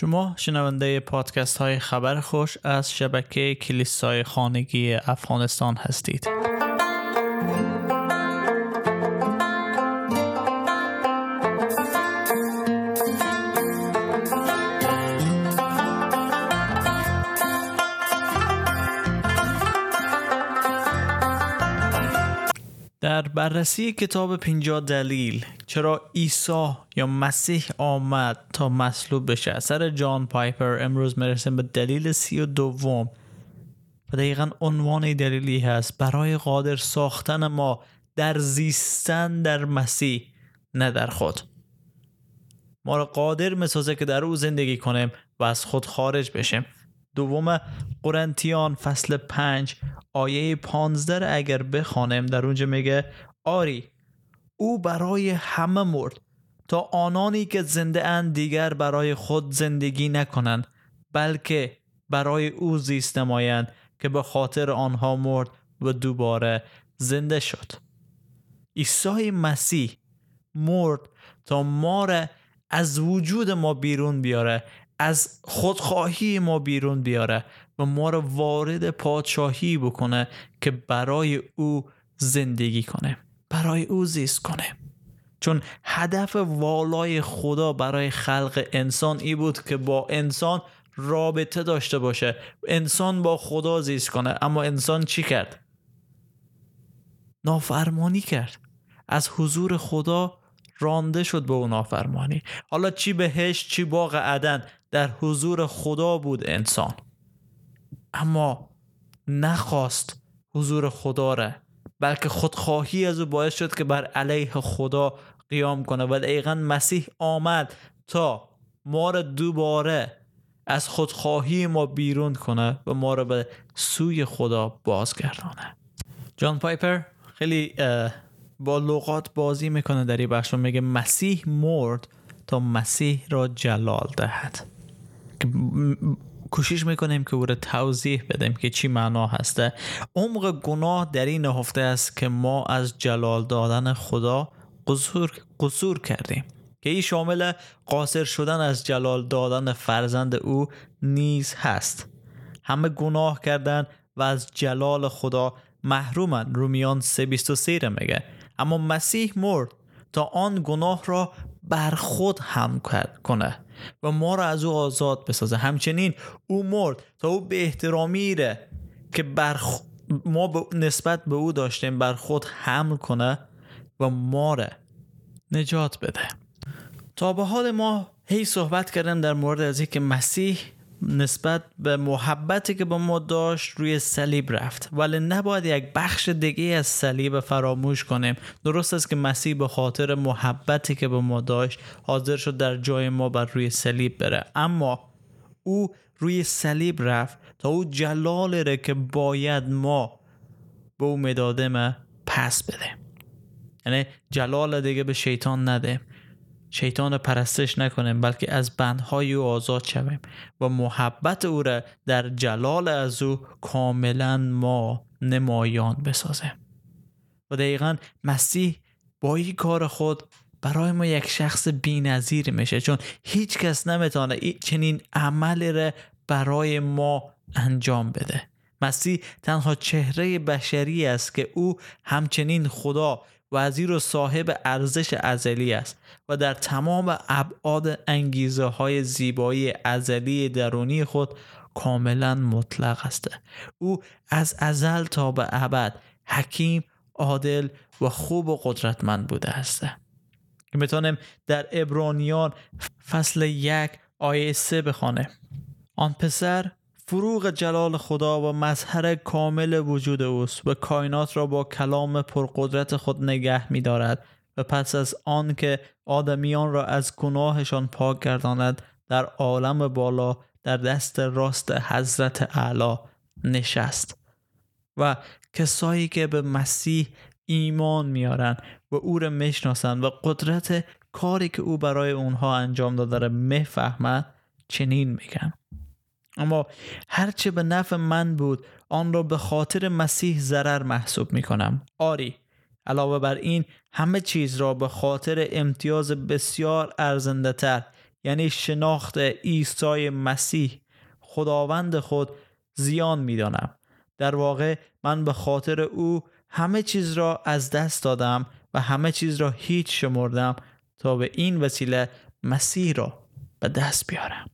شما شنونده پادکست های خبر خوش از شبکه کلیسای خانگی افغانستان هستید. در بررسی کتاب پینجا دلیل چرا عیسی یا مسیح آمد تا مصلوب بشه؟ اثر جان پایپر امروز می‌رسیم به دلیل سی و دوم. و دقیقا عنوان دلیلی هست. برای قادر ساختن ما در زیستن در مسیح نه در خود. ما را قادر می‌سازه که در او زندگی کنیم و از خود خارج بشیم. دوم قرنتیان فصل پنج آیه پانزده اگر بخوانیم در اونجا میگه آری او برای همه مرد تا آنانی که زنده اند دیگر برای خود زندگی نکنند بلکه برای او زیست نمایند که به خاطر آنها مرد و دوباره زنده شد. عیسی مسیح مرد تا ما را از وجود ما بیرون بیاره از خودخواهی ما بیرون بیاره و ما رو وارد پادشاهی بکنه که برای او زندگی کنه. برای او زیست کنه. چون هدف والای خدا برای خلق انسان ای بود که با انسان رابطه داشته باشه. انسان با خدا زیست کنه. اما انسان چی کرد؟ نافرمانی کرد. از حضور خدا رانده شد به اون نافرمانی. حالا چی بهش چی باغ عدن در حضور خدا بود انسان. اما نخواست حضور خدا را بلکه خودخواهی از او باعث شد که بر علیه خدا قیام کنه. و دقیقا مسیح آمد تا ما را دوباره از خودخواهی ما بیرون کنه و ما را به سوی خدا بازگردانه. جان پایپر خیلی با لغات بازی می‌کنه در این بخش میگه مسیح مرد تا مسیح را جلال دهد. کوشش می‌کنیم که او را توضیح بدیم که چی معنا هسته. عمق گناه در این نهفته است که ما از جلال دادن خدا قصور, قصور کردیم. که این شامل قاصر شدن از جلال دادن فرزند او نیز هست. همه گناه کردن و از جلال خدا محرومن. رومیان 323 میگه. اما مسیح مرد تا آن گناه را بر خود هم کنه. و ما را از او آزاد بسازه. همچنین او مرد تا او به احترامی ره که بر ما نسبت به او داشتیم بر خود حمل کنه و ما را نجات بده. تا به حال ما هی صحبت کردن در مورد از که مسیح نسبت به محبتی که با ما داشت روی صلیب رفت. ولی نباید یک بخش دیگه از صلیب فراموش کنیم. درست است که مسیح به خاطر محبتی که به ما داشت حاضر شد در جای ما بر روی صلیب بره. اما او روی صلیب رفت تا او جلال ره که باید ما به او مداده پس بده. یعنی جلال دیگه به شیطان نده. شیطان پرستش نکنیم بلکه از بندهای او آزاد شویم و محبت او را در جلال از او کاملا ما نمایان بسازیم. و دقیقا مسیح با این کار خود برای ما یک شخص بی نظیر میشه چون هیچ کس نمی‌تونه چنین عمل را برای ما انجام بده. مسیح تنها چهره بشری است که او همچنین خدا وزیر و صاحب ارزش ازلی است و در تمام ابعاد انگیزه های زیبایی ازلی درونی خود کاملا مطلق است. او از ازل تا به ابد حکیم عادل و خوب و قدرتمند بوده است. که می‌تونیم در ابرانیان فصل یک آیه سه بخوانه آن پسر فروغ جلال خدا و مظهر کامل وجود اوست و کائنات را با کلام پرقدرت خود نگه می دارد و پس از آن که آدمیان را از گناهشان پاک گرداند در عالم بالا در دست راست حضرت اعلی نشست و کسایی که به مسیح ایمان میارن و او را می‌شناسند و قدرت کاری که او برای اونها انجام داده را می‌فهمند چنین میگن. اما هرچه به نفع من بود آن را به خاطر مسیح ضرر محسوب می کنم آری علاوه بر این همه چیز را به خاطر امتیاز بسیار ارزنده تر یعنی شناخت عیسی مسیح خداوند خود زیان می‌دانم. در واقع من به خاطر او همه چیز را از دست دادم و همه چیز را هیچ شمردم تا به این وسیله مسیح را به دست بیارم.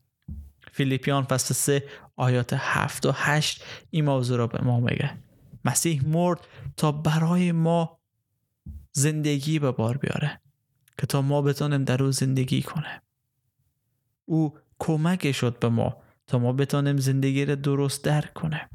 فیلیپیان فصل 3 آیات 7 و 8 این موضوع را به ما میگه مسیح مرد تا برای ما زندگی به بار بیاره که تا ما بتونیم در او زندگی کنه او کمک شد به ما تا ما بتونیم زندگی را درست درک کنه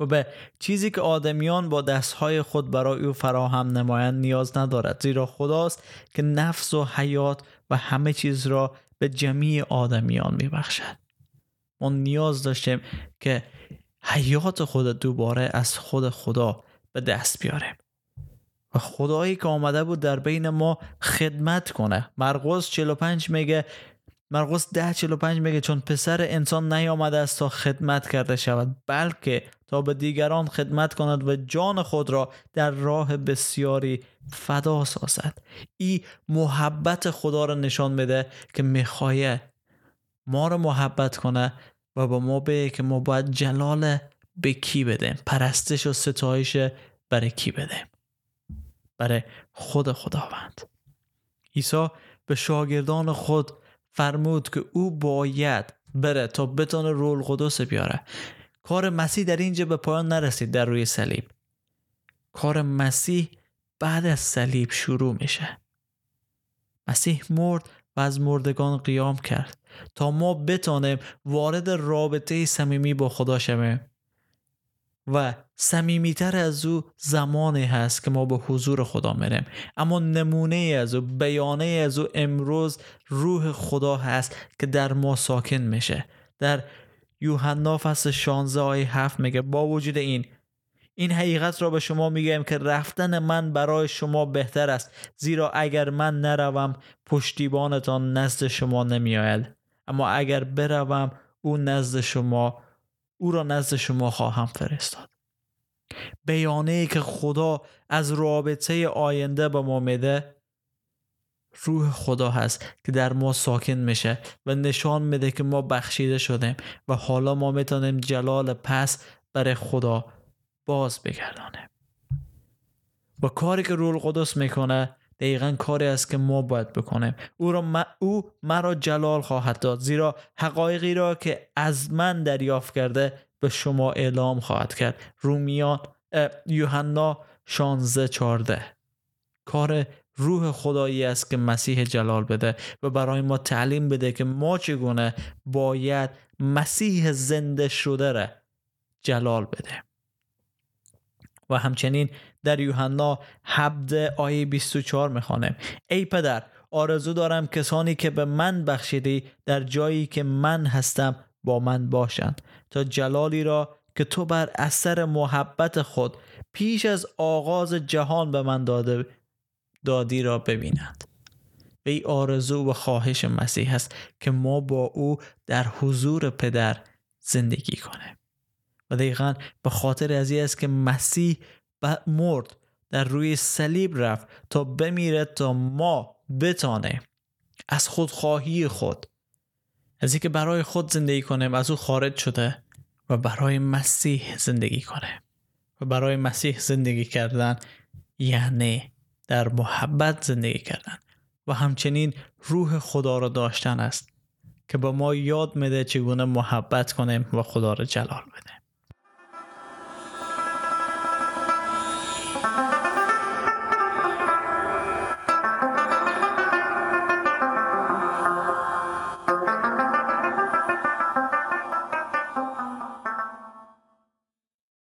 و به چیزی که آدمیان با دستهای خود برای او فراهم نمایند نیاز ندارد زیرا خداست که نفس و حیات و همه چیز را به جمعی آدمیان میبخشد. ما نیاز داشتیم که حیات خود دوباره از خود خدا به دست بیاریم. و خدایی که آمده بود در بین ما خدمت کنه. مرقس 45 میگه مرقس 10 45 میگه چون پسر انسان نیامده است تا خدمت کرده شود بلکه تا به دیگران خدمت کند و جان خود را در راه بسیاری فدا سازد. این محبت خدا را نشان میده که می‌خواه ما رو محبت کنه و با ما به که ما باید جلال به کی بدیم پرستش و ستایش برای کی بدیم برای خود خداوند. عیسی به شاگردان خود فرمود که او باید بره تا بتونه رول قدس بیاره. کار مسیح در اینجا به پایان نرسید در روی صلیب. کار مسیح بعد از صلیب شروع میشه. مسیح مرد و از مردگان قیام کرد تا ما بتانیم وارد رابطه صمیمی با خدا شویم. و صمیمیتر از او زمانی هست که ما به حضور خدا میریم. اما نمونه از او بیانه از او امروز روح خدا هست که در ما ساکن میشه. در یوحنا فصل 16 آیه 7 میگه با وجود این این حقیقت را به شما میگم که رفتن من برای شما بهتر است زیرا اگر من نروم پشتیبانتان نزد شما نمیآید. اما اگر بروم او نزد شما او را نزد شما خواهم فرستاد. بیانه ای که خدا از رابطه آینده به ما میده روح خدا هست که در ما ساکن میشه و نشان میده که ما بخشیده شدیم و حالا ما می‌تونیم جلال پس برای خدا باز بگردانیم. و کاری که روح القدس می‌کنه دقیقا کاری است که ما باید بکنیم. او را او مرا جلال خواهد داد زیرا حقایقی را که از من دریافت کرده به شما اعلام خواهد کرد. رومیان یوحنا 16 14 کار روح خدایی است که مسیح جلال بده و برای ما تعلیم بده که ما چگونه باید مسیح زنده شده را جلال بده و همچنین در یوحنا 17 آیه 24 می‌خوانیم ای پدر آرزو دارم کسانی که به من بخشیدی در جایی که من هستم با من باشند. تا جلالی را که تو بر اثر محبت خود پیش از آغاز جهان به من داده دادی را ببینند. و ای آرزو و خواهش مسیح است که ما با او در حضور پدر زندگی کنیم. و دقیقا به خاطر از است که مسیح مرد در روی صلیب رفت تا بمیره تا ما بتانه. از خودخواهی خود. از اینکه برای خود زندگی کنیم از او خارج شده و برای مسیح زندگی کنه. و برای مسیح زندگی کردن یعنی در محبت زندگی کردن. و همچنین روح خدا را داشتن است که به ما یاد میده چگونه محبت کنیم و خدا را جلال بده